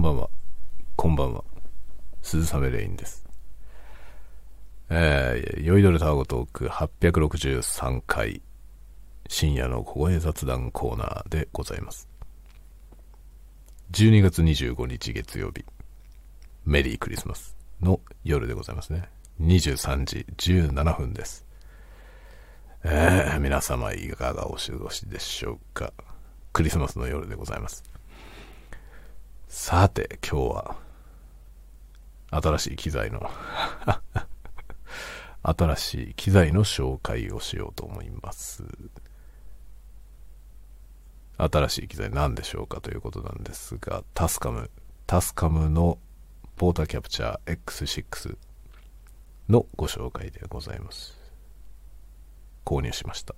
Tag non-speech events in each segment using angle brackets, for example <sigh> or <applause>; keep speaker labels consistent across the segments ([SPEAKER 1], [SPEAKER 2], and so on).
[SPEAKER 1] んばんは。こんばんは。鈴雨レインです。えー、酔いどれタワゴトーク863回、深夜の小声雑談コーナーでございます。12月25日月曜日、メリークリスマスの夜でございますね。23時17分です。えー、皆様いかがお過ごしでしょうか。クリスマスの夜でございます。さて、今日は、新しい機材の <laughs> 新しい機材の紹介をしようと思います。新しい機材何でしょうかということなんですが、タスカム、タスカムのポーターキャプチャー X6 のご紹介でございます。購入しました。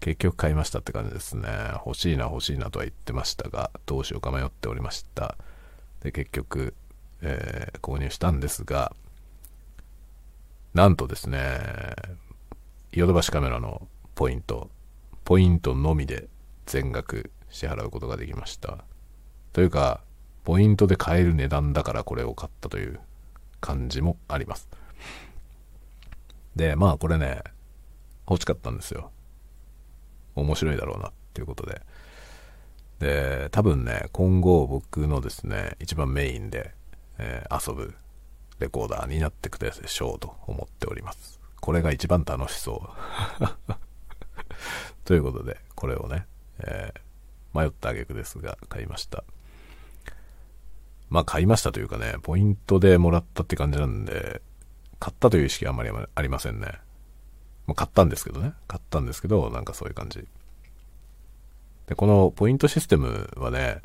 [SPEAKER 1] 結局買いましたって感じですね。欲しいな欲しいなとは言ってましたが、どうしようか迷っておりました。で、結局、えー購入したんですが、なんとですね、ヨドバシカメラのポイント、ポイントのみで全額支払うことができました。というか、ポイントで買える値段だからこれを買ったという感じもあります。で、まあこれね、欲しかったんですよ。面白いだろうなっていうことで。で、多分ね、今後僕のですね、一番メインで、えー遊ぶレコーダーになってくるでしょうと思っております。これが一番楽しそう。<laughs> ということで、これをね、えー迷った挙句ですが、買いました。まあ買いましたというかね、ポイントでもらったって感じなんで、買ったという意識はあんまりありませんね。まあ、買ったんですけどね。買ったんですけど、なんかそういう感じ。で、このポイントシステムはね、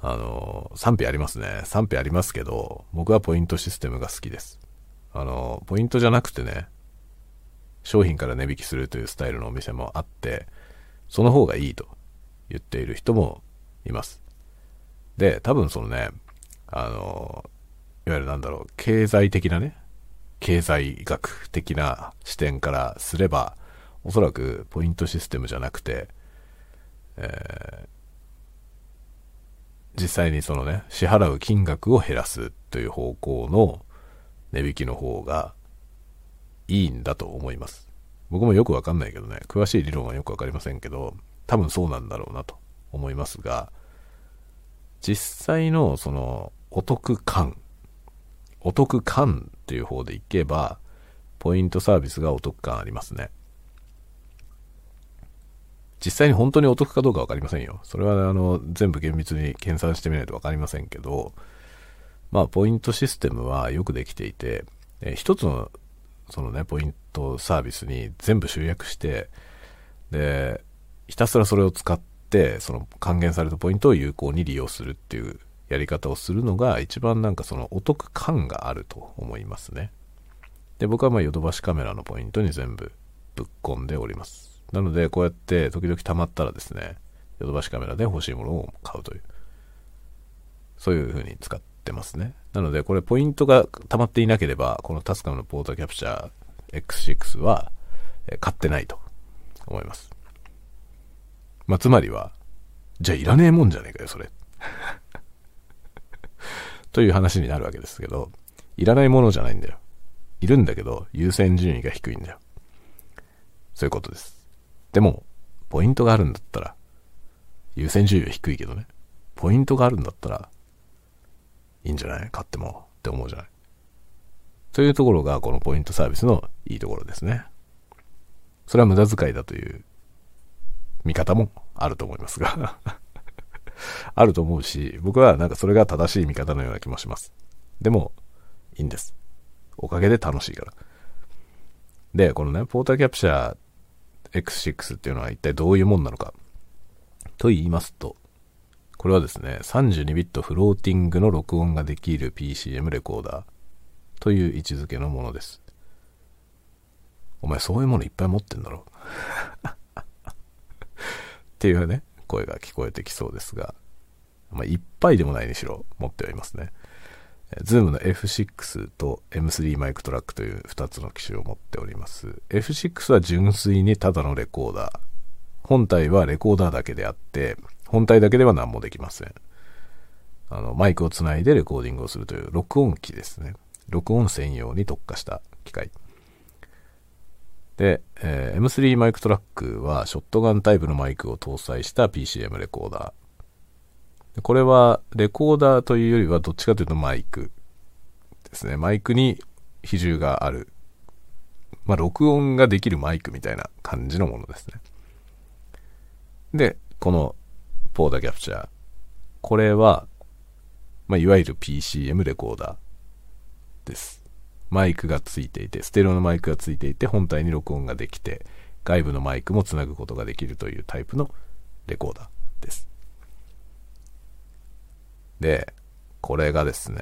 [SPEAKER 1] あの、賛否ありますね。賛否ありますけど、僕はポイントシステムが好きです。あの、ポイントじゃなくてね、商品から値引きするというスタイルのお店もあって、その方がいいと言っている人もいます。で、多分そのね、あの、いわゆるなんだろう、経済的なね、経済学的な視点からすれば、おそらくポイントシステムじゃなくて、えー実際にそのね、支払う金額を減らすという方向の値引きの方がいいんだと思います。僕もよくわかんないけどね、詳しい理論はよくわかりませんけど、多分そうなんだろうなと思いますが、実際のそのお得感、お得感っていう方でいけば、ポイントサービスがお得感ありますね。実際に本当にお得かどうかわかりませんよ。それはあの全部厳密に計算してみないとわかりませんけど、まあポイントシステムはよくできていて、え一つのそのね、ポイントサービスに全部集約して、で、ひたすらそれを使って、その還元されたポイントを有効に利用するっていうやり方をするのが一番なんかそのお得感があると思いますね。で、僕はまあヨドバシカメラのポイントに全部ぶっ込んでおります。なので、こうやって時々溜まったらですね、ヨドバシカメラで欲しいものを買うという、そういう風に使ってますね。なので、これポイントが溜まっていなければ、このタスカムのポータキャプチャー X6 は買ってないと思います。まあ、つまりは、じゃあいらねえもんじゃねえかよ、それ。という話になるわけですけど、いらないものじゃないんだよ。いるんだけど、優先順位が低いんだよ。そういうことです。でも、ポイントがあるんだったら、優先順位は低いけどね。ポイントがあるんだったら、いいんじゃない？買ってもって思うじゃない？というところが、このポイントサービスのいいところですね。それは無駄遣いだという見方もあると思いますが。あると思うし、僕はなんかそれが正しい見方のような気もします。でも、いいんです。おかげで楽しいから。で、このね、ポーターキャプチャー X6 っていうのは一体どういうもんなのか。と言いますと、これはですね、32ビットフローティングの録音ができる PCM レコーダーという位置づけのものです。お前そういうものいっぱい持ってんだろ <laughs> っていうね、声が聞こえてきそうですが、まあ、いっぱいでもないにしろ持ってはいますね。ズームの F6 と M3 マイクトラックという2つの機種を持っております。F6 は純粋にただのレコーダー。本体はレコーダーだけであって、本体だけでは何もできません。あの、マイクをつないでレコーディングをするという録音機ですね。録音専用に特化した機械。で、えー、M3 マイクトラックはショットガンタイプのマイクを搭載した PCM レコーダー。これはレコーダーというよりはどっちかというとマイクですね。マイクに比重がある。まあ、録音ができるマイクみたいな感じのものですね。で、このポーダキャプチャー。これは、まあ、いわゆる PCM レコーダーです。マイクがついていて、ステレオのマイクがついていて、本体に録音ができて、外部のマイクもつなぐことができるというタイプのレコーダーです。で、これがですね、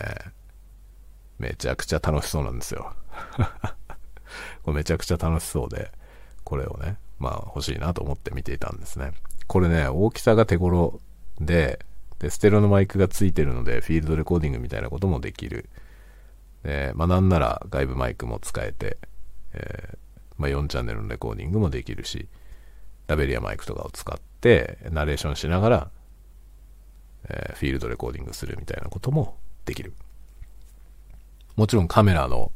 [SPEAKER 1] めちゃくちゃ楽しそうなんですよ。<laughs> これめちゃくちゃ楽しそうで、これをね、まあ欲しいなと思って見ていたんですね。これね、大きさが手頃で、で、ステレオのマイクがついてるので、フィールドレコーディングみたいなこともできる。で、まあなんなら外部マイクも使えて、えー、まあ4チャンネルのレコーディングもできるし、ラベリアマイクとかを使って、ナレーションしながら、えー、フィールドレコーディングするみたいなこともできる。もちろんカメラの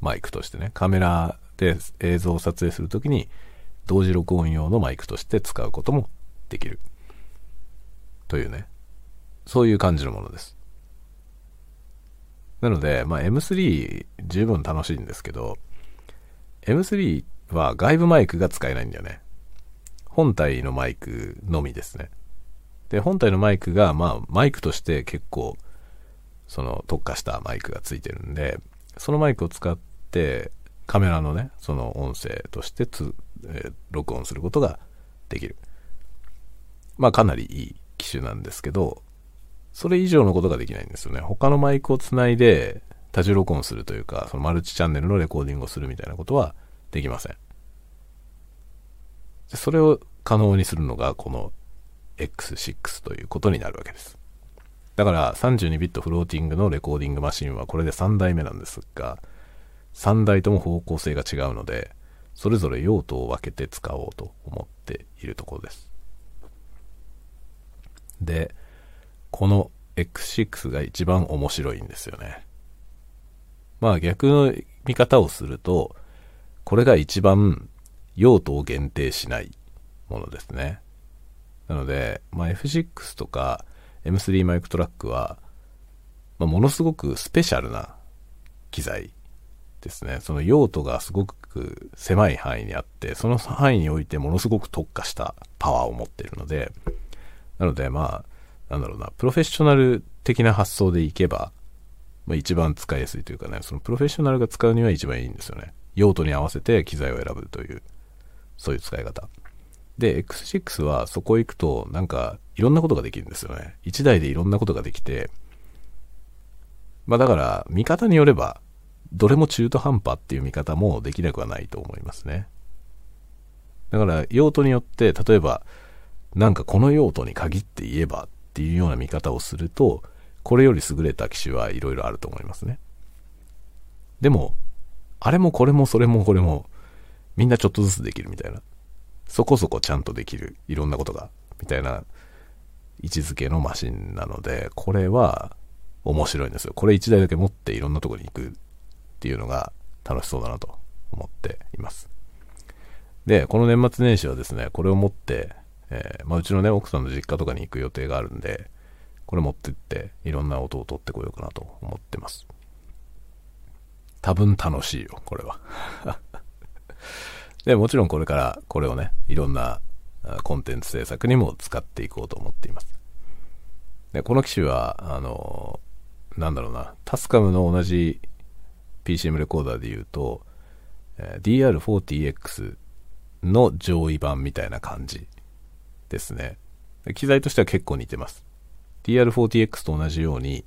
[SPEAKER 1] マイクとしてね、カメラで映像を撮影するときに、同時録音用のマイクとして使うこともできる。というね、そういう感じのものです。なので、まあ、M3 十分楽しいんですけど、M3 は外部マイクが使えないんだよね。本体のマイクのみですね。で、本体のマイクが、まあ、マイクとして結構、その特化したマイクがついてるんで、そのマイクを使って、カメラのね、その音声としてつ、えー、録音することができる。まあ、かなりいい機種なんですけど、それ以上のことができないんですよね。他のマイクをつないで多重録音するというか、そのマルチチャンネルのレコーディングをするみたいなことはできません。それを可能にするのがこの X6 ということになるわけです。だから32ビットフローティングのレコーディングマシンはこれで3代目なんですが、3台とも方向性が違うので、それぞれ用途を分けて使おうと思っているところです。で、この X6 が一番面白いんですよね。まあ逆の見方をすると、これが一番用途を限定しないものですね。なので、まあ、F6 とか M3 マイクトラックは、まあ、ものすごくスペシャルな機材ですね。その用途がすごく狭い範囲にあって、その範囲においてものすごく特化したパワーを持っているので、なのでまあ、なんだろうな、プロフェッショナル的な発想でいけば、まあ、一番使いやすいというかね、そのプロフェッショナルが使うには一番いいんですよね。用途に合わせて機材を選ぶという、そういう使い方。で、X6 はそこ行くと、なんか、いろんなことができるんですよね。1台でいろんなことができて、まあだから、見方によれば、どれも中途半端っていう見方もできなくはないと思いますね。だから、用途によって、例えば、なんかこの用途に限って言えばっっていうような見方をすると、これより優れた機種はいろいろあると思いますね。でも、あれもこれもそれもこれも、みんなちょっとずつできるみたいな。そこそこちゃんとできる。いろんなことが。みたいな位置づけのマシンなので、これは面白いんですよ。これ1台だけ持っていろんなとこに行くっていうのが楽しそうだなと思っています。で、この年末年始はですね、これを持ってえー、まあ、うちのね、奥さんの実家とかに行く予定があるんで、これ持ってって、いろんな音を取ってこようかなと思ってます。多分楽しいよ、これは。<laughs> で、もちろんこれからこれをね、いろんなコンテンツ制作にも使っていこうと思っています。で、この機種は、あのなんだろうな、タスカムの同じ PCM レコーダーで言うと、DR40X の上位版みたいな感じですね。機材としては結構似てます。TR40X と同じように、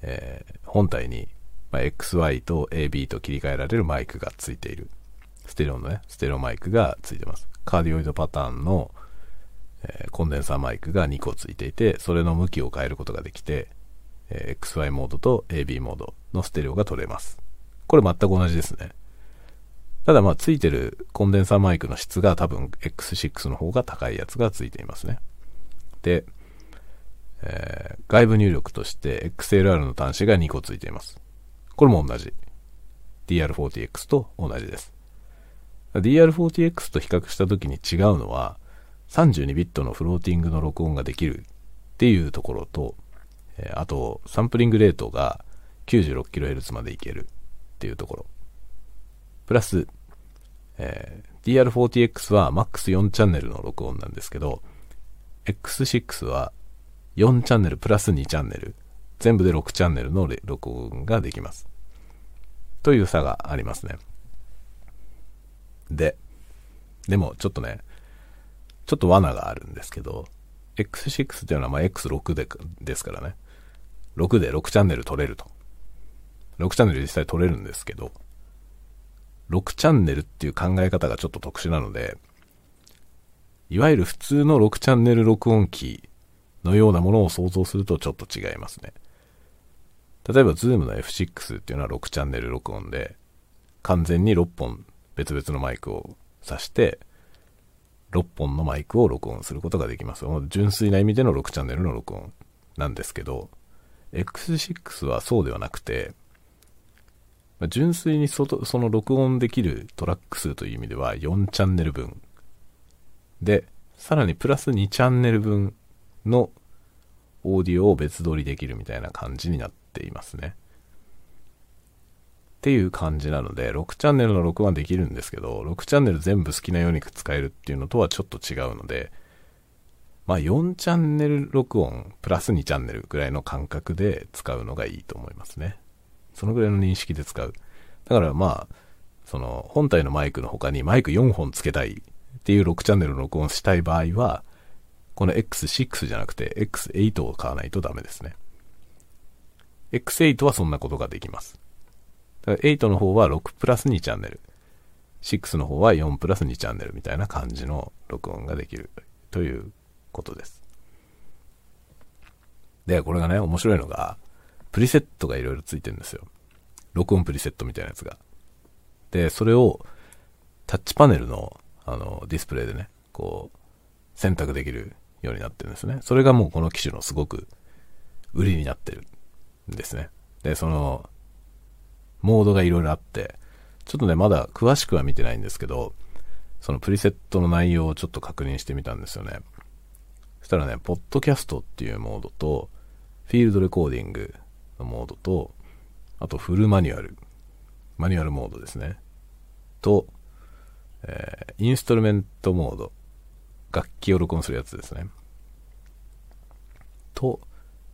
[SPEAKER 1] えー、本体に、まあ、XY と AB と切り替えられるマイクがついている。ステレオのね、ステレオマイクがついてます。カーディオイドパターンの、えー、コンデンサーマイクが2個ついていて、それの向きを変えることができて、えー、XY モードと AB モードのステレオが取れます。これ全く同じですね。ただまあついてるコンデンサーマイクの質が多分 X6 の方が高いやつがついていますね。で、えー、外部入力として XLR の端子が2個ついています。これも同じ。DR40X と同じです。DR40X と比較した時に違うのは、32ビットのフローティングの録音ができるっていうところと、えあと、サンプリングレートが 96kHz までいけるっていうところ。プラス、えー、DR40X は MAX4 チャンネルの録音なんですけど、X6 は4チャンネルプラス2チャンネル、全部で6チャンネルの録音ができます。という差がありますね。で、でもちょっとね、ちょっと罠があるんですけど、X6 っていうのはまあ X6 でですからね、6で6チャンネル取れると。6チャンネル実際取れるんですけど、6チャンネルっていう考え方がちょっと特殊なので、いわゆる普通の6チャンネル録音機のようなものを想像するとちょっと違いますね。例えば Zoom の F6 っていうのは6チャンネル録音で、完全に6本別々のマイクを挿して、6本のマイクを録音することができます。純粋な意味での6チャンネルの録音なんですけど、X6 はそうではなくて、ま純粋にそその録音できるトラック数という意味では4チャンネル分。で、さらにプラス2チャンネル分のオーディオを別撮りできるみたいな感じになっていますね。っていう感じなので、6チャンネルの録音はできるんですけど、6チャンネル全部好きなように使えるっていうのとはちょっと違うので、まあ4チャンネル録音プラス2チャンネルぐらいの感覚で使うのがいいと思いますね。そのぐらいの認識で使う。だからまあ、その本体のマイクの他にマイク4本つけたいっていう6チャンネルの録音したい場合は、この X6 じゃなくて X8 を買わないとダメですね。X8 はそんなことができます。だ8の方は6プラス2チャンネル。6の方は4プラス2チャンネルみたいな感じの録音ができるということです。で、これがね、面白いのが、プリセットがいろいろついてるんですよ。録音プリセットみたいなやつが。で、それをタッチパネルのあのディスプレイでね、こう、選択できるようになってるんですね。それがもうこの機種のすごく売りになってるんですね。で、その、モードがいろいろあって、ちょっとね、まだ詳しくは見てないんですけど、そのプリセットの内容をちょっと確認してみたんですよね。そしたらね、ポッドキャストっていうモードと、フィールドレコーディングのモードと、あとフルマニュアル、マニュアルモードですね。と、えー、インストルメントモード、楽器を録音するやつですね。と、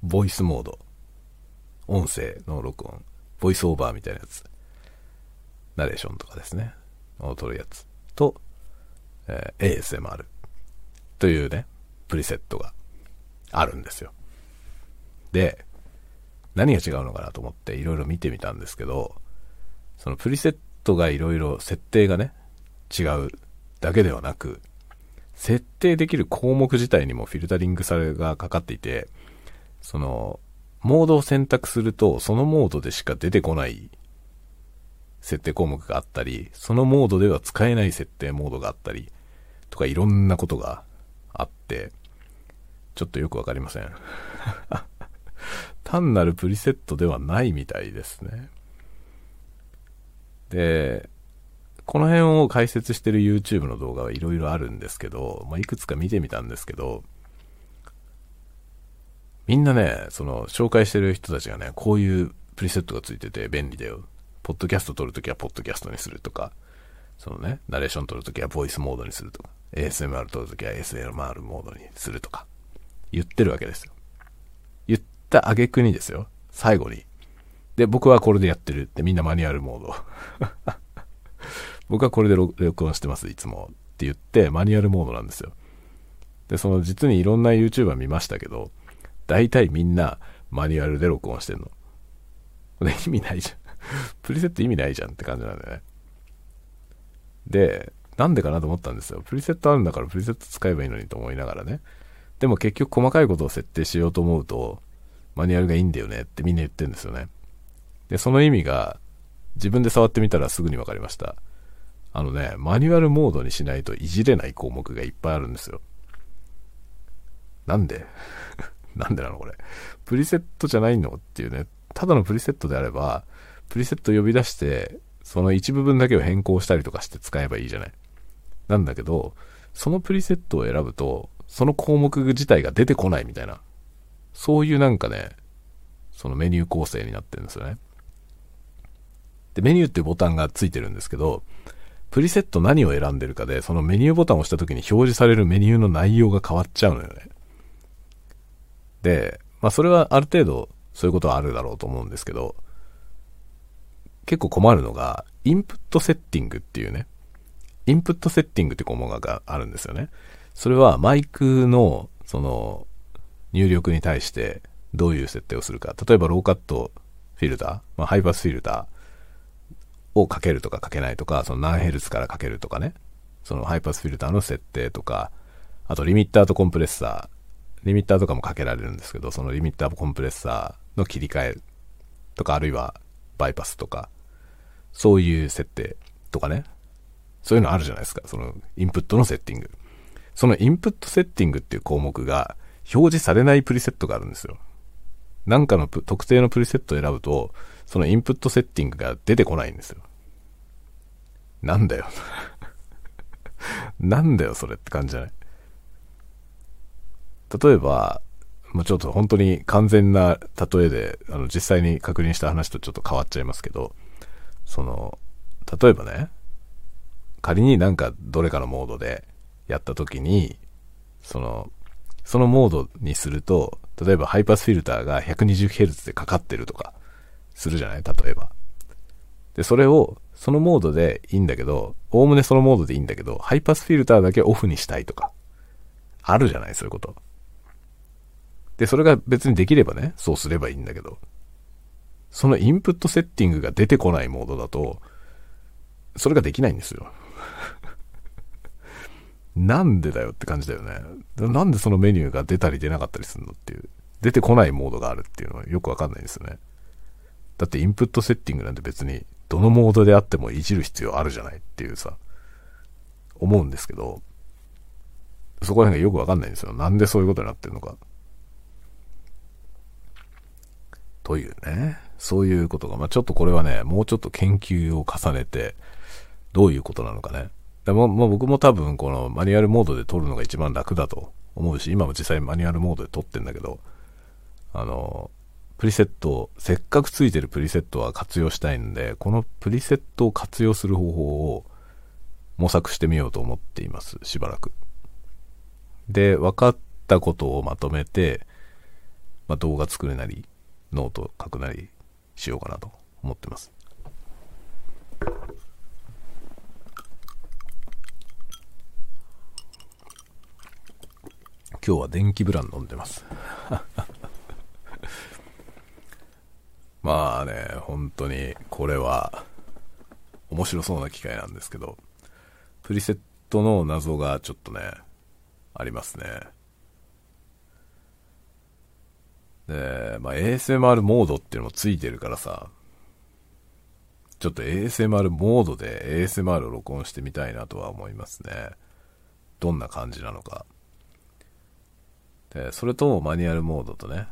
[SPEAKER 1] ボイスモード、音声の録音。ボイスオーバーみたいなやつ。ナレーションとかですね。を撮るやつ。と、えー、ASMR というね、プリセットがあるんですよ。で、何が違うのかなと思っていろいろ見てみたんですけど、そのプリセットがいろいろ設定がね、違うだけではなく、設定できる項目自体にもフィルタリングされがかかっていて、その、モードを選択すると、そのモードでしか出てこない設定項目があったり、そのモードでは使えない設定モードがあったり、とかいろんなことがあって、ちょっとよくわかりません。単なるプリセットではないみたいですね。で、この辺を解説してる YouTube の動画はいろいろあるんですけど、まあ、いくつか見てみたんですけど、みんなね、その、紹介してる人たちがね、こういうプリセットがついてて便利だよ。ポッドキャスト撮るときはポッドキャストにするとか、そのね、ナレーション撮るときはボイスモードにするとか、ASMR 撮るときは ASMR モードにするとか、言ってるわけですよ。った挙句にですよ、最後に。で、僕はこれでやってるってみんなマニュアルモード。<laughs> 僕はこれで録音してます、いつも。って言って、マニュアルモードなんですよ。で、その実にいろんな YouTuber 見ましたけど、大体みんなマニュアルで録音してんの。これ意味ないじゃん。<laughs> プリセット意味ないじゃんって感じなんだよね。で、なんでかなと思ったんですよ。プリセットあるんだからプリセット使えばいいのにと思いながらね。でも結局細かいことを設定しようと思うと、マニュアルがいいんだよねってみんな言ってるんですよね。で、その意味が自分で触ってみたらすぐに分かりました。あのね、マニュアルモードにしないといじれない項目がいっぱいあるんですよ。なんで？<laughs> なんでなのこれ？プリセットじゃないのっていうね。ただのプリセットであれば、プリセット呼び出して、その一部分だけを変更したりとかして使えばいいじゃない。なんだけど、そのプリセットを選ぶと、その項目自体が出てこないみたいな、そういうなんかね、そのメニュー構成になってるんですよね。で、メニューっていうボタンがついてるんですけど、プリセット何を選んでるかで、そのメニューボタンを押した時に表示されるメニューの内容が変わっちゃうのよね。で、まあそれはある程度そういうことはあるだろうと思うんですけど、結構困るのが、インプットセッティングっていうね、インプットセッティングって項目があるんですよね。それはマイクの、その、入力に対してどういう設定をするか。例えばローカットフィルター、まあ、ハイパスフィルターをかけるとかかけないとか、その何ヘルツからかけるとかね。そのハイパスフィルターの設定とか、あとリミッターとコンプレッサー、リミッターとかもかけられるんですけど、そのリミッターとコンプレッサーの切り替えとか、あるいはバイパスとか、そういう設定とかね。そういうのあるじゃないですか。そのインプットのセッティング。そのインプットセッティングっていう項目が表示されないプリセットがあるんですよ。なんかの特定のプリセットを選ぶと、そのインプットセッティングが出てこないんですよ。なんだよ。<laughs> なんだよ、それって感じじゃない？例えば、もうちょっと本当に完全な例えで、あの、実際に確認した話とちょっと変わっちゃいますけど、その、例えばね、仮になんかどれかのモードでやった時に、その、そのモードにすると、例えばハイパスフィルターが 120Hz でかかってるとか、するじゃない？例えば。で、それを、そのモードでいいんだけど、おおむねそのモードでいいんだけど、ハイパスフィルターだけオフにしたいとか、あるじゃない？そういうこと。で、それが別にできればね、そうすればいいんだけど、そのインプットセッティングが出てこないモードだと、それができないんですよ。なんでだよって感じだよね。なんでそのメニューが出たり出なかったりするのっていう。出てこないモードがあるっていうのはよくわかんないですよね。だってインプットセッティングなんて別にどのモードであってもいじる必要あるじゃないっていうさ、思うんですけど、そこら辺がよくわかんないんですよ。なんでそういうことになってるのか。というね。そういうことが、まあ、ちょっとこれはね、もうちょっと研究を重ねて、どういうことなのかね。でも、まあ、僕も多分このマニュアルモードで撮るのが一番楽だと思うし、今も実際マニュアルモードで撮ってんだけど、あの、プリセット、せっかくついてるプリセットは活用したいんで、このプリセットを活用する方法を模索してみようと思っています、しばらく。で、分かったことをまとめて、まあ、動画作るなり、ノート書くなりしようかなと思ってます。今日は電気ブラン飲んでます <laughs> まあね、本当にこれは面白そうな機会なんですけど、プリセットの謎がちょっとね、ありますね。で、まあ ASMR モードっていうのもついてるからさ、ちょっと ASMR モードで ASMR を録音してみたいなとは思いますね。どんな感じなのか。で、それともマニュアルモードとね、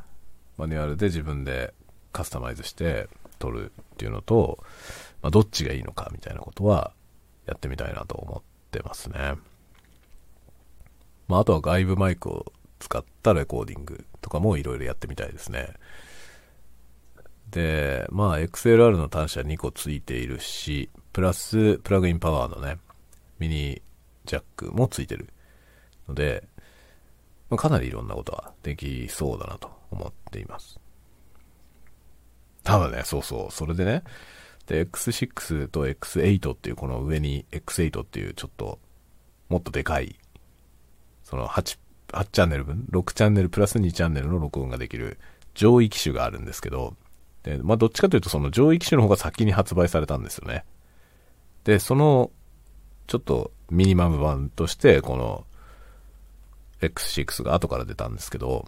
[SPEAKER 1] マニュアルで自分でカスタマイズして撮るっていうのと、まあ、どっちがいいのかみたいなことはやってみたいなと思ってますね。まあ、あとは外部マイクを使ったレコーディングとかもいろいろやってみたいですね。で、まあ XLR の端子は2個ついているし、プラスプラグインパワーのね、ミニジャックもついてるので、ま、かなりいろんなことはできそうだなと思っています。ただね、そうそう、それでね、で、X6 と X8 っていうこの上に X8 っていうちょっともっとでかい、その8、8チャンネル分、6チャンネルプラス2チャンネルの録音ができる上位機種があるんですけど、で、まあ、どっちかというとその上位機種の方が先に発売されたんですよね。で、その、ちょっとミニマム版として、この X6 が後から出たんですけど、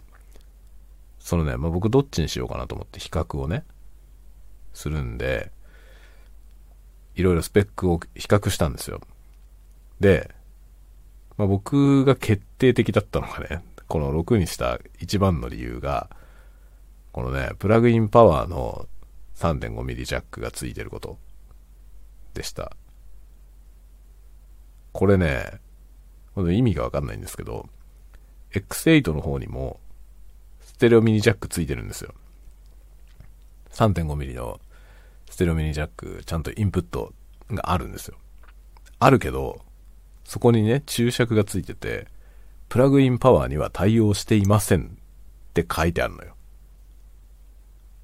[SPEAKER 1] そのね、まあ、僕どっちにしようかなと思って比較をね、するんで、いろいろスペックを比較したんですよ。で、まあ、僕が決定的だったのがね、この6にした一番の理由が、このね、プラグインパワーの 3.5mm ジャックがついてることでした。これね、意味がわかんないんですけど、X8 の方にも、ステレオミニジャックついてるんですよ。3.5mm のステレオミニジャック、ちゃんとインプットがあるんですよ。あるけど、そこにね、注釈がついてて、プラグインパワーには対応していませんって書いてあるのよ。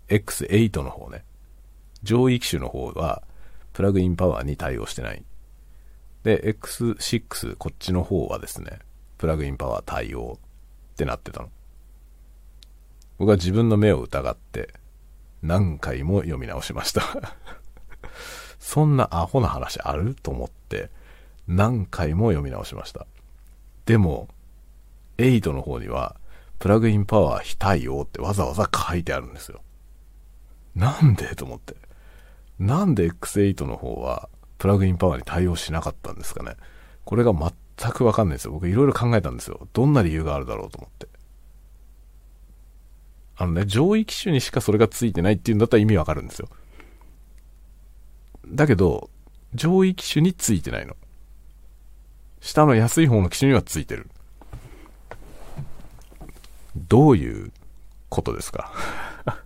[SPEAKER 1] X8 の方ね。上位機種の方は、プラグインパワーに対応してない。で、X6、こっちの方はですね、プラグインパワー対応ってなってたの。僕は自分の目を疑って、何回も読み直しました <laughs> そんなアホな話ある？と思って、何回も読み直しました。でも、8の方には、プラグインパワー非対応ってわざわざ書いてあるんですよ。なんで？と思って。なんで X8 の方は、プラグインパワーに対応しなかったんですかね。これが全全くわかんないですよ。僕いろいろ考えたんですよ。どんな理由があるだろうと思って。あのね、上位機種にしかそれがついてないっていうんだったら意味わかるんですよ。だけど、上位機種についてないの。下の安い方の機種にはついてる。どういうことですか？<laughs>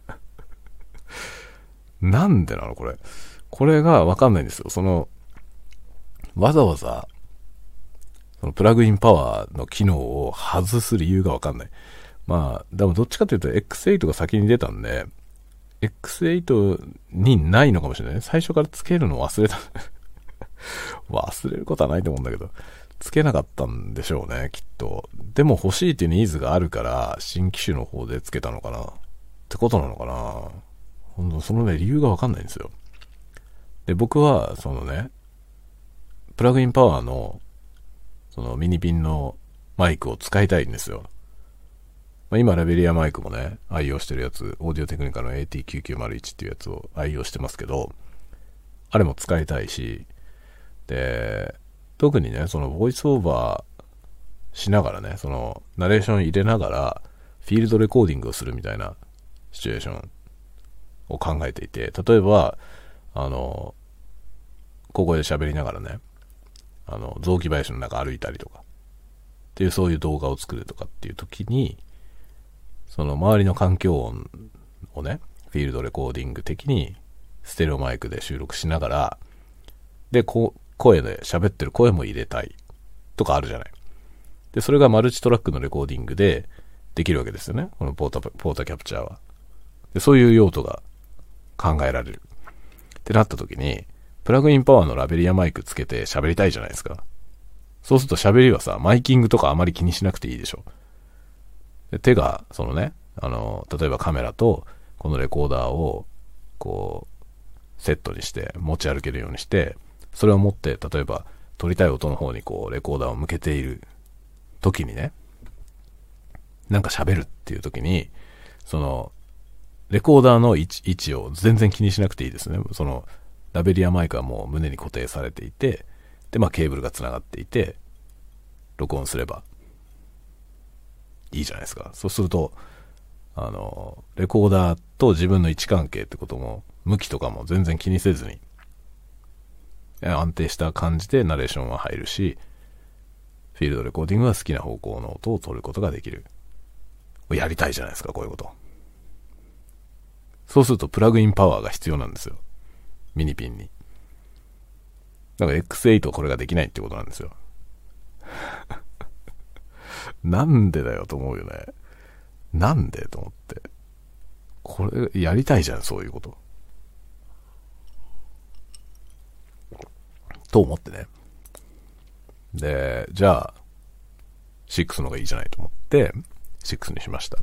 [SPEAKER 1] なんでなのこれ？これがわかんないんですよ。その、わざわざ、そのプラグインパワーの機能を外す理由がわかんない。まあ、でもどっちかというと X8 が先に出たんで、X8 にないのかもしれない。最初からつけるの忘れた。<laughs> 忘れることはないと思うんだけど、つけなかったんでしょうね、きっと。でも欲しいっていうニーズがあるから、新機種の方でつけたのかな。ってことなのかな。ほんと、そのね、理由がわかんないんですよ。で、僕は、そのね、プラグインパワーの、そのミニピンのマイクを使いたいんですよ。まあ、今、ラベリアマイクもね、愛用してるやつ、オーディオテクニカの AT9901 っていうやつを愛用してますけど、あれも使いたいし、で、特にね、そのボイスオーバーしながらね、そのナレーション入れながら、フィールドレコーディングをするみたいなシチュエーションを考えていて、例えば、あの、ここで喋りながらね、あの、雑木林の中歩いたりとか、っていうそういう動画を作るとかっていう時に、その周りの環境音をね、フィールドレコーディング的にステレオマイクで収録しながら、で、こう、声で喋ってる声も入れたいとかあるじゃない。で、それがマルチトラックのレコーディングでできるわけですよね。このポータ、ポータキャプチャーは。で、そういう用途が考えられる。ってなった時に、プラグインパワーのラベリアマイクつけて喋りたいじゃないですか。そうすると喋りはさ、マイキングとかあまり気にしなくていいでしょ。で手が、そのね、あの、例えばカメラとこのレコーダーを、こう、セットにして持ち歩けるようにして、それを持って、例えば撮りたい音の方にこう、レコーダーを向けている時にね、なんか喋るっていう時に、その、レコーダーの位置位置を全然気にしなくていいですね。その、ラベリアマイクはもう胸に固定されていて、で、まあケーブルが繋がっていて、録音すればいいじゃないですか。そうすると、あの、レコーダーと自分の位置関係ってことも、向きとかも全然気にせずに、安定した感じでナレーションは入るし、フィールドレコーディングは好きな方向の音を取ることができる。やりたいじゃないですか、こういうこと。そうするとプラグインパワーが必要なんですよ。ミニピンに。だから X8 これができないってことなんですよ。<laughs> なんでだよと思うよね。なんでと思って。これ、やりたいじゃん、そういうこと。と思ってね。で、じゃあ、6の方がいいじゃないと思って、6にしました。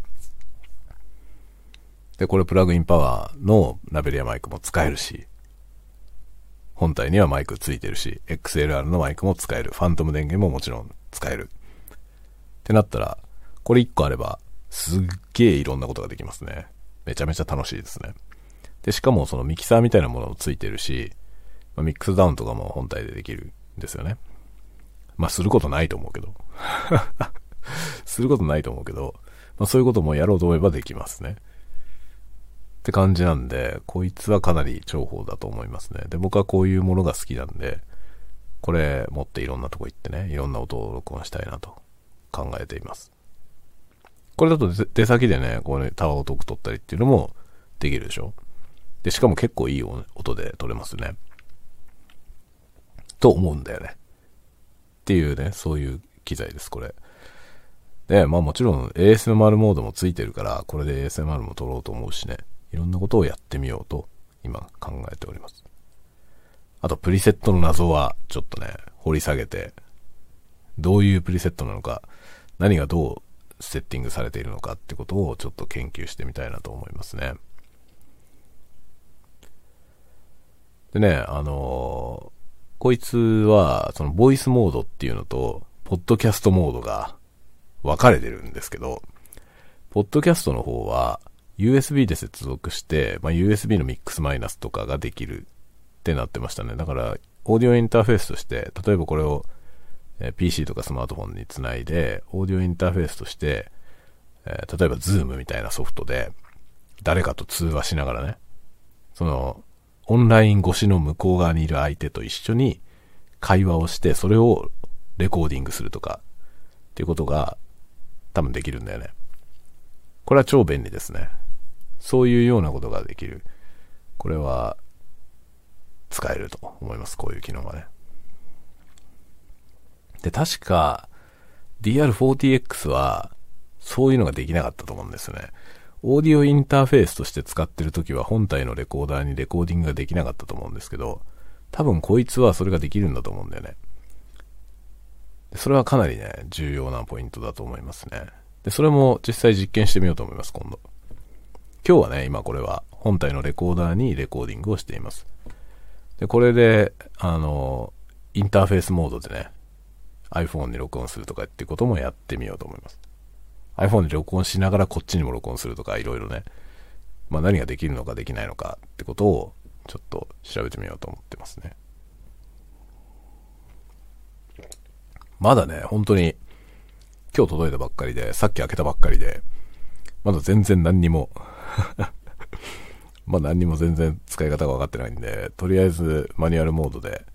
[SPEAKER 1] で、これプラグインパワーのラベリアマイクも使えるし、本体にはマイクついてるし、XLR のマイクも使える。ファントム電源ももちろん使える。ってなったら、これ1個あれば、すっげえいろんなことができますね。めちゃめちゃ楽しいですね。で、しかもそのミキサーみたいなものもついてるし、まあ、ミックスダウンとかも本体でできるんですよね。まあ、することないと思うけど。<laughs> することないと思うけど、まあそういうこともやろうと思えばできますね。って感じなんで、こいつはかなり重宝だと思いますね。で、僕はこういうものが好きなんで、これ持っていろんなとこ行ってね、いろんな音を録音したいなと考えています。これだと出先でね、こうね、タワーを遠く取ったりっていうのもできるでしょ？で、しかも結構いい音で撮れますね。と思うんだよね。っていうね、そういう機材です、これ。で、まあもちろん ASMR モードもついてるから、これで ASMR も撮ろうと思うしね、いろんなことをやってみようと今考えております。あとプリセットの謎はちょっとね、掘り下げて、どういうプリセットなのか、何がどうセッティングされているのかってことをちょっと研究してみたいなと思いますね。でね、あのー、こいつは、そのボイスモードっていうのと、ポッドキャストモードが分かれてるんですけど、ポッドキャストの方は、USB で接続して、まあ、USB のミックスマイナスとかができるってなってましたね。だから、オーディオインターフェースとして、例えばこれをえ PC とかスマートフォンにつないで、オーディオインターフェースとして、え、例えば Zoom みたいなソフトで、誰かと通話しながらね、その、オンライン越しの向こう側にいる相手と一緒に会話をして、それをレコーディングするとか、っていうことが多分できるんだよね。これは超便利ですね。そういうようなことができる。これは使えると思います。こういう機能がね。で、確か DR40X はそういうのができなかったと思うんですよね。オーディオインターフェースとして使ってる時は本体のレコーダーにレコーディングができなかったと思うんですけど、多分こいつはそれができるんだと思うんだよね。それはかなりね、重要なポイントだと思いますね。で、それも実際実験してみようと思います、今度。今日はね、今これは本体のレコーダーにレコーディングをしています。で、これで、あの、インターフェースモードでね、iPhone に録音するとかってこともやってみようと思います。iPhone に録音しながらこっちにも録音するとかいろいろね、まあ何ができるのかできないのかってことをちょっと調べてみようと思ってますね。まだね、本当に今日届いたばっかりで、さっき開けたばっかりで、まだ全然何にも <laughs> まあ何にも全然使い方が分かってないんで、とりあえずマニュアルモードで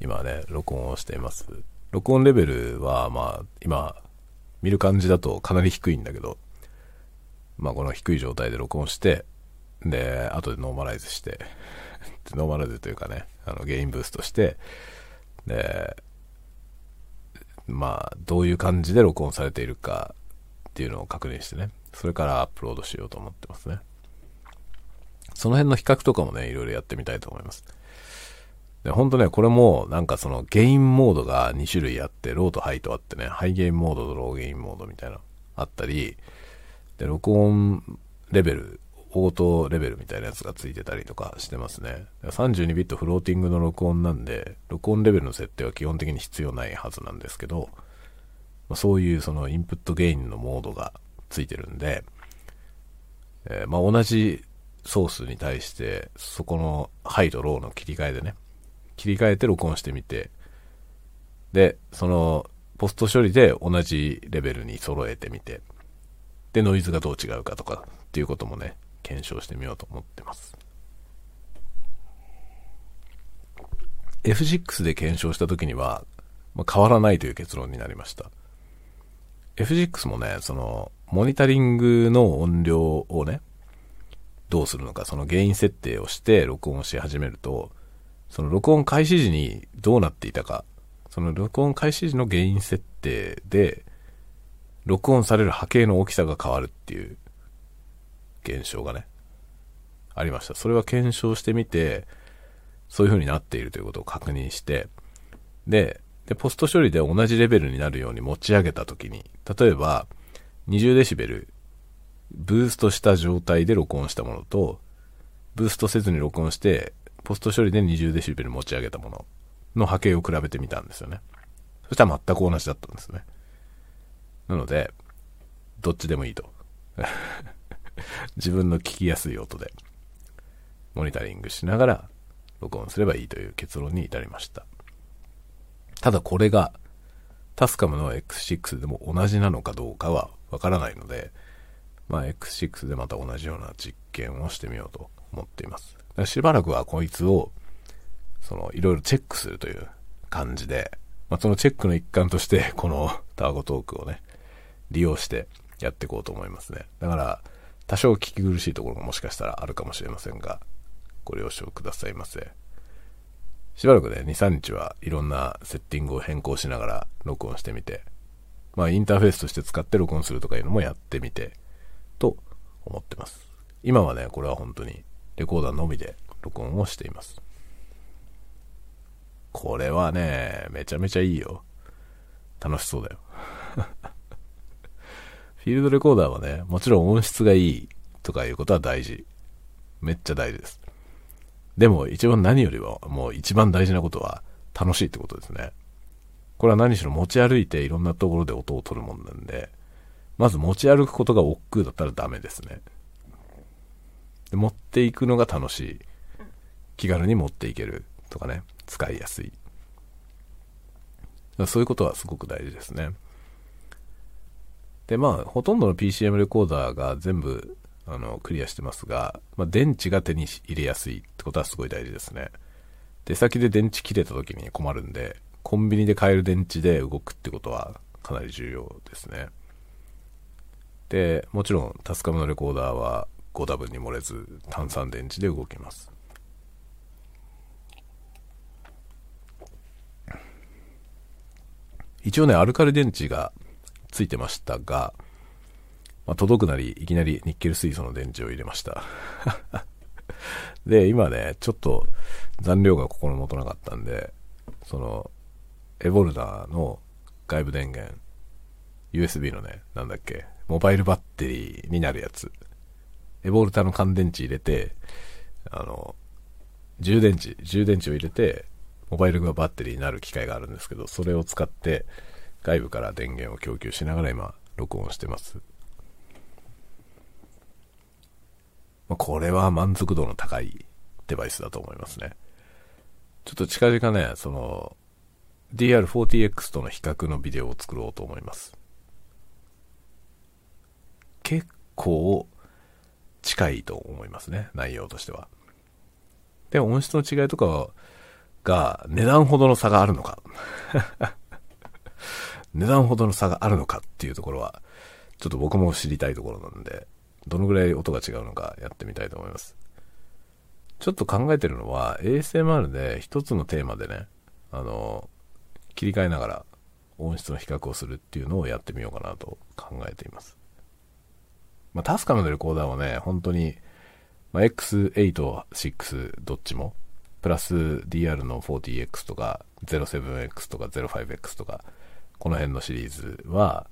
[SPEAKER 1] 今ね、録音をしています。録音レベルは、まあ、今、見る感じだとかなり低いんだけど、まあ、この低い状態で録音して、で、後でノーマライズして、<laughs> ノーマライズというかね、あの、ゲインブーストして、で、まあ、どういう感じで録音されているかっていうのを確認してね、それからアップロードしようと思ってますね。その辺の比較とかもね、いろいろやってみたいと思います。で、ほんとね、これも、なんかその、ゲインモードが2種類あって、ローとハイとあってね、ハイゲインモードとローゲインモードみたいな、あったり、で、録音レベル、オートレベルみたいなやつがついてたりとかしてますね。32ビットフローティングの録音なんで、録音レベルの設定は基本的に必要ないはずなんですけど、ま、そういうそのインプットゲインのモードがついてるんで、えー、まあ同じソースに対して、そこのハイとローの切り替えでね、切り替えて録音してみて、で、その、ポスト処理で同じレベルに揃えてみて、で、ノイズがどう違うかとかっていうこともね、検証してみようと思ってます。F6 で検証した時には、まあ、変わらないという結論になりました。F6 もね、その、モニタリングの音量をね、どうするのか、その原因設定をして録音し始めると、その録音開始時にどうなっていたか、その録音開始時の原因設定で、録音される波形の大きさが変わるっていう現象がね、ありました。それは検証してみて、そういう風になっているということを確認して、で、で、ポスト処理で同じレベルになるように持ち上げたときに、例えば、20デシベル、ブーストした状態で録音したものと、ブーストせずに録音して、ポスト処理で20デシベル持ち上げたものの波形を比べてみたんですよね。そしたら全く同じだったんですね。なので、どっちでもいいと。<laughs> 自分の聞きやすい音で、モニタリングしながら録音すればいいという結論に至りました。ただこれが、タスカムの X6 でも同じなのかどうかはわからないので、まあ、X6 でまた同じような実験をしてみようと思っています。しばらくはこいつを、その、いろいろチェックするという感じで、まあ、そのチェックの一環として、<laughs> このタワゴトークをね、利用してやっていこうと思いますね。だから、多少聞き苦しいところがもしかしたらあるかもしれませんが、ご了承くださいませ。しばらくね、2、3日はいろんなセッティングを変更しながら録音してみて、まあインターフェースとして使って録音するとかいうのもやってみて、と思ってます。今はね、これは本当にレコーダーのみで録音をしています。これはね、めちゃめちゃいいよ。楽しそうだよ。<laughs> フィールドレコーダーはね、もちろん音質がいいとかいうことは大事。めっちゃ大事です。でも一番何よりはもう一番大事なことは楽しいってことですね。これは何しろ持ち歩いていろんなところで音を取るもんなんで、まず持ち歩くことが億劫だったらダメですね。で持っていくのが楽しい。気軽に持っていけるとかね、使いやすい。そういうことはすごく大事ですね。で、まあ、ほとんどの PCM レコーダーが全部あの、クリアしてますが、まあ、電池が手に入れやすいってことはすごい大事ですね。出先で電池切れた時に困るんで、コンビニで買える電池で動くってことはかなり重要ですね。で、もちろんタスカムのレコーダーは5ダブに漏れず炭酸電池で動きます。一応ね、アルカリ電池がついてましたが、まあ、届くなり、いきなりニッケル水素の電池を入れました。<laughs> で、今ね、ちょっと残量が心もとなかったんで、その、エボルダーの外部電源、USB のね、なんだっけ、モバイルバッテリーになるやつ。エボルタの乾電池入れて、あの、充電池、充電池を入れて、モバイルがバッテリーになる機械があるんですけど、それを使って外部から電源を供給しながら今、録音してます。まあ、これは満足度の高いデバイスだと思いますね。ちょっと近々ね、その、DR40X との比較のビデオを作ろうと思います。結構近いと思いますね、内容としては。で、音質の違いとかが値段ほどの差があるのか <laughs> 値段ほどの差があるのかっていうところは、ちょっと僕も知りたいところなんで、どのぐらい音が違うのかやってみたいと思います。ちょっと考えてるのは ASMR で一つのテーマでね、あの、切り替えながら音質の比較をするっていうのをやってみようかなと考えています。まあ、タスカムのレコーダーはね、本当に、まあ、X8、6どっちも、プラス DR の 40X とか 07X とか 05X とか、この辺のシリーズは、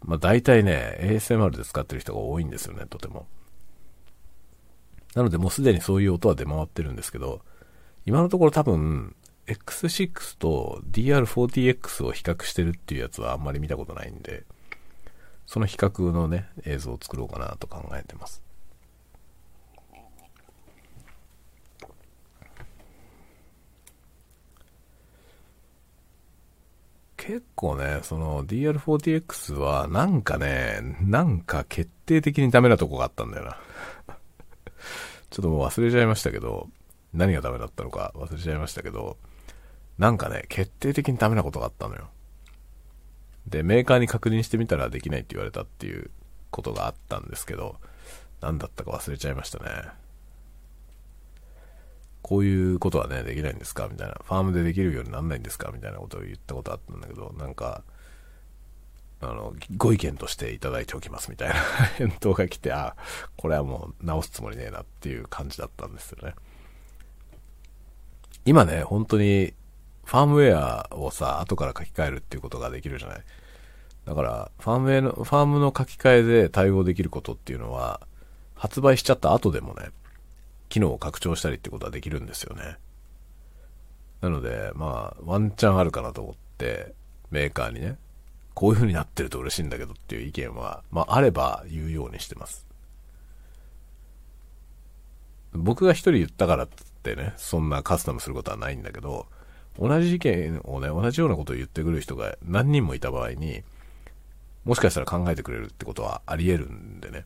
[SPEAKER 1] まあ大体ね、ASMR で使ってる人が多いんですよね、とても。なのでもうすでにそういう音は出回ってるんですけど、今のところ多分、X6 と DR40X を比較してるっていうやつはあんまり見たことないんで、その比較のね、映像を作ろうかなと考えてます。結構ね、その DR40X はなんかね、なんか決定的にダメなとこがあったんだよな。<laughs> ちょっともう忘れちゃいましたけど、何がダメだったのか忘れちゃいましたけど、なんかね、決定的にダメなことがあったのよ。で、メーカーに確認してみたらできないって言われたっていうことがあったんですけど、何だったか忘れちゃいましたね。こういうことはね、できないんですか？みたいな。ファームでできるようになんないんですか？みたいなことを言ったことあったんだけど、なんか、あの、ご意見としていただいておきますみたいな <laughs> 返答が来て、あ、これはもう直すつもりねえなっていう感じだったんですよね。今ね、本当に、ファームウェアをさ、後から書き換えるっていうことができるじゃない？だから、ファームウェアの、ファームの書き換えで対応できることっていうのは、発売しちゃった後でもね、機能を拡張したりってことはできるんですよね。なので、まあ、ワンチャンあるかなと思って、メーカーにね、こういう風になってると嬉しいんだけどっていう意見は、まあ、あれば言うようにしてます。僕が一人言ったからってね、そんなカスタムすることはないんだけど、同じ意見をね、同じようなことを言ってくる人が何人もいた場合に、もしかしたら考えてくれるってことはあり得るんでね。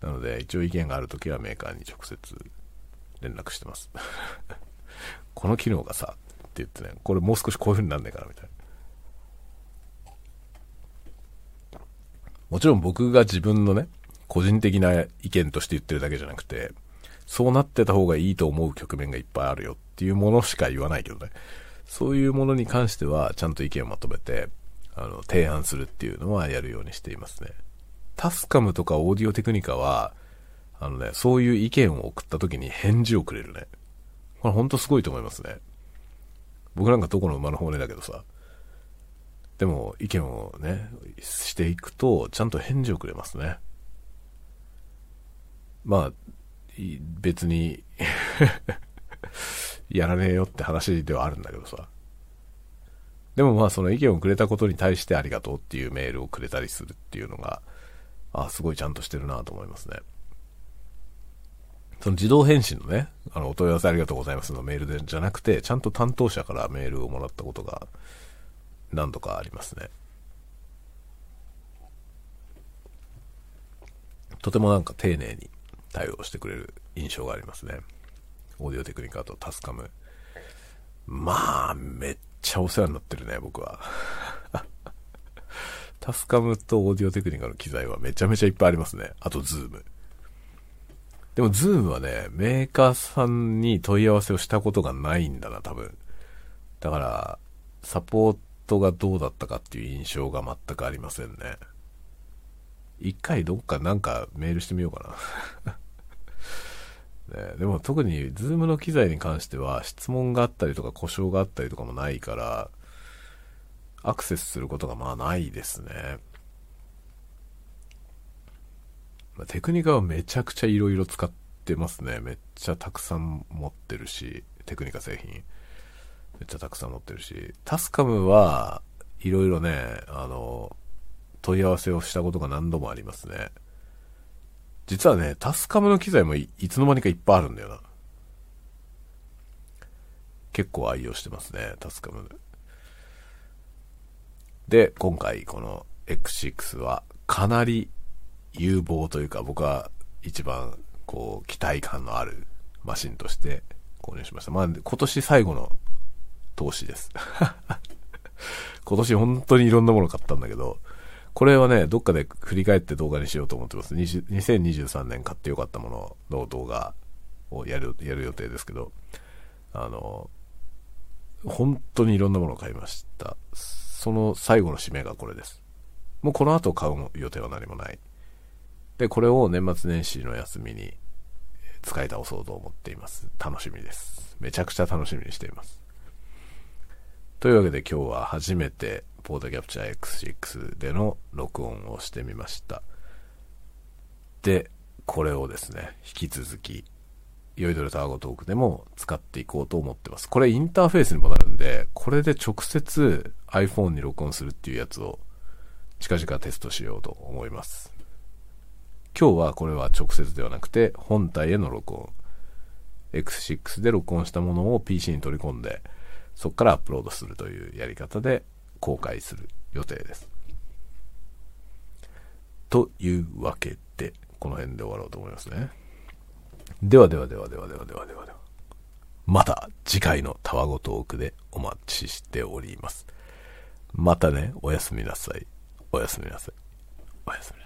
[SPEAKER 1] なので、一応意見があるときはメーカーに直接連絡してます。<laughs> この機能がさ、って言ってね、これもう少しこういう風になんねえかな、みたいな。もちろん僕が自分のね、個人的な意見として言ってるだけじゃなくて、そうなってた方がいいと思う局面がいっぱいあるよっていうものしか言わないけどね。そういうものに関しては、ちゃんと意見をまとめて、あの、提案するっていうのはやるようにしていますね。タスカムとかオーディオテクニカは、あのね、そういう意見を送った時に返事をくれるね。これほんとすごいと思いますね。僕なんかどこの馬の骨だけどさ。でも意見をね、していくと、ちゃんと返事をくれますね。まあ、別にやらねえよって話ではあるんだけどさ。でもまあその意見をくれたことに対してありがとうっていうメールをくれたりするっていうのが、あ、すごいちゃんとしてるなと思いますね。その自動返信のね、あの、お問い合わせありがとうございますのメールでじゃなくて、ちゃんと担当者からメールをもらったことが何度かありますね。とてもなんか丁寧に対応してくれる印象がありますね。オーディオテクニカとタスカム。まあ、めっちゃお世話になってるね、僕は。<laughs> タスカムとオーディオテクニカの機材はめちゃめちゃいっぱいありますね。あと、ズーム。でも、ズームはね、メーカーさんに問い合わせをしたことがないんだな、多分。だから、サポートがどうだったかっていう印象が全くありませんね。一回どっかなんかメールしてみようかなね、でも特に Zoom の機材に関しては質問があったりとか故障があったりとかもないから、アクセスすることがまあないですね。まあ、テクニカはめちゃくちゃ色々使ってますね。めっちゃたくさん持ってるし、テクニカ製品。めっちゃたくさん持ってるし、タスカムはいろいろね、あの、問い合わせをしたことが何度もありますね。実はね、タスカムの機材もいつの間にかいっぱいあるんだよな。結構愛用してますね、タスカム。で、今回この X6 はかなり有望というか僕は一番こう期待感のあるマシンとして購入しました。まあ今年最後の投資です。<laughs> 今年本当にいろんなもの買ったんだけど、これはね、どっかで振り返って動画にしようと思ってます。2023年買ってよかったものの動画をやる、やる予定ですけど、あの、本当にいろんなものを買いました。その最後の締めがこれです。もうこの後買う予定は何もない。で、これを年末年始の休みに使い倒そうと思っています。楽しみです。めちゃくちゃ楽しみにしています。というわけで今日は初めてポータキャプチャー X6 での録音をしてみました。で、これをですね、引き続き、酔いどれタワゴトークでも使っていこうと思ってます。これインターフェースにもなるんで、これで直接 iPhone に録音するっていうやつを近々テストしようと思います。今日はこれは直接ではなくて本体への録音。X6 で録音したものを PC に取り込んで、そこからアップロードするというやり方で公開する予定です。というわけで、この辺で終わろうと思いますね。ではではではではではではではでは。また次回のタワゴトークでお待ちしております。またね、おやすみなさい。おやすみなさい。おやすみなさい。